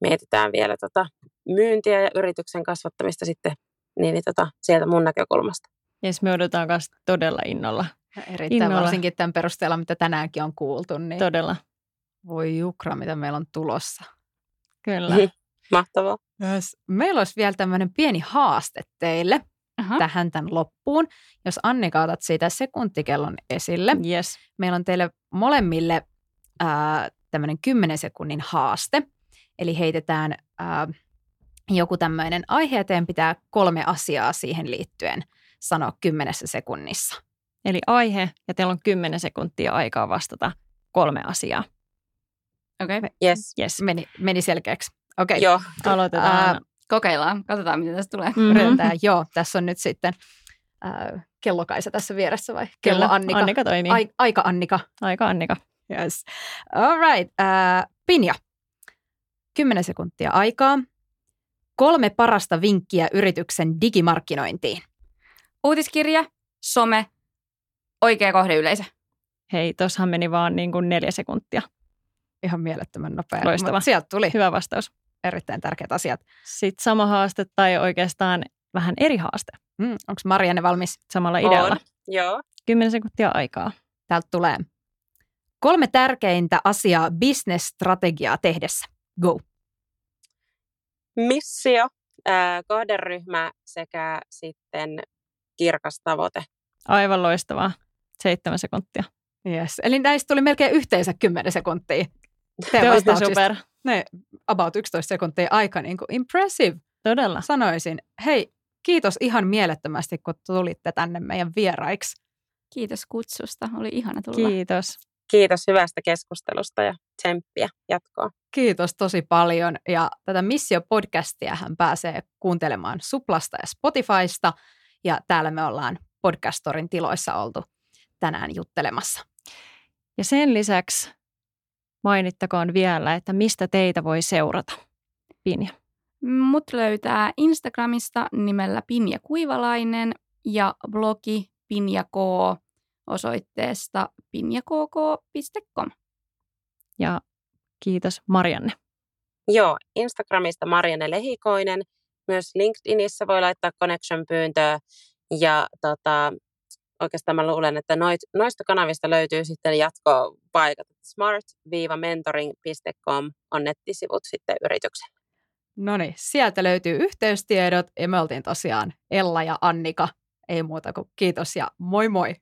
Speaker 5: mietitään vielä tota myyntiä ja yrityksen kasvattamista sitten niin, niin tota, sieltä mun näkökulmasta.
Speaker 2: Jes, me odotetaan myös todella innolla.
Speaker 3: Erittäin innolla. varsinkin tämän perusteella, mitä tänäänkin on kuultu. Niin
Speaker 2: todella.
Speaker 3: Voi jukra, mitä meillä on tulossa.
Speaker 2: Kyllä.
Speaker 5: Mahtavaa.
Speaker 3: Yes. Meillä olisi vielä tämmöinen pieni haaste teille Aha. tähän tämän loppuun. Jos Annika otat siitä sekuntikellon esille.
Speaker 2: Yes.
Speaker 3: Meillä on teille molemmille äh, tämmöinen 10 sekunnin haaste. Eli heitetään äh, joku tämmöinen aihe, eteen pitää kolme asiaa siihen liittyen sanoa kymmenessä sekunnissa.
Speaker 2: Eli aihe, ja teillä on kymmenen sekuntia aikaa vastata kolme asiaa.
Speaker 3: Okei. Okay.
Speaker 5: Yes.
Speaker 3: yes. Meni, meni selkeäksi. Okei. Okay.
Speaker 5: Joo.
Speaker 2: Aloitetaan. Uh,
Speaker 4: kokeillaan. Katsotaan, mitä tästä tulee.
Speaker 3: Mm-hmm. Joo, tässä on nyt sitten uh, kello Kaisa tässä vieressä vai? Kello Kyllä, Annika.
Speaker 2: Annika toimii.
Speaker 3: Ai, aika Annika.
Speaker 2: Aika Annika.
Speaker 3: Yes. All right. Uh, Pinja. Kymmenen sekuntia aikaa. Kolme parasta vinkkiä yrityksen digimarkkinointiin.
Speaker 4: Uutiskirja, some, oikea kohdeyleisö.
Speaker 2: Hei, tossahan meni vaan niin kuin neljä sekuntia.
Speaker 3: Ihan mielettömän nopea.
Speaker 2: Loistava.
Speaker 3: sieltä tuli.
Speaker 2: Hyvä vastaus.
Speaker 3: Erittäin tärkeät asiat.
Speaker 2: Sitten sama haaste tai oikeastaan vähän eri haaste.
Speaker 3: Mm, Onko Marianne valmis?
Speaker 2: Samalla idealla. On.
Speaker 5: Joo.
Speaker 2: Kymmenen sekuntia aikaa.
Speaker 3: Täältä tulee. Kolme tärkeintä asiaa business-strategiaa tehdessä. Go.
Speaker 5: Missio, äh, kohderyhmä sekä sitten kirkas tavoite.
Speaker 2: Aivan loistavaa. Seitsemän sekuntia.
Speaker 3: Yes. Eli näistä tuli melkein yhteensä kymmenen sekuntia.
Speaker 2: Te olette super.
Speaker 3: Ne about 11 sekuntia aika niin kuin impressive.
Speaker 2: Todella.
Speaker 3: Sanoisin. Hei, kiitos ihan mielettömästi, kun tulitte tänne meidän vieraiksi.
Speaker 4: Kiitos kutsusta. Oli ihana tulla.
Speaker 2: Kiitos.
Speaker 5: Kiitos hyvästä keskustelusta ja tsemppiä jatkoa.
Speaker 3: Kiitos tosi paljon. Ja tätä Missio-podcastia hän pääsee kuuntelemaan Suplasta ja Spotifysta. Ja täällä me ollaan Podcastorin tiloissa oltu tänään juttelemassa.
Speaker 2: Ja sen lisäksi mainittakoon vielä, että mistä teitä voi seurata, Pinja.
Speaker 4: Mut löytää Instagramista nimellä Pinja Kuivalainen ja blogi Pinja K osoitteesta pinjakk.com.
Speaker 2: Ja kiitos Marianne.
Speaker 5: Joo, Instagramista Marianne Lehikoinen. Myös LinkedInissä voi laittaa connection-pyyntöä. Ja tota, oikeastaan mä luulen, että noit, noista kanavista löytyy sitten jatkopaikat. smart-mentoring.com on nettisivut sitten yrityksen.
Speaker 3: No niin, sieltä löytyy yhteystiedot ja me oltiin tosiaan Ella ja Annika. Ei muuta kuin kiitos ja moi moi!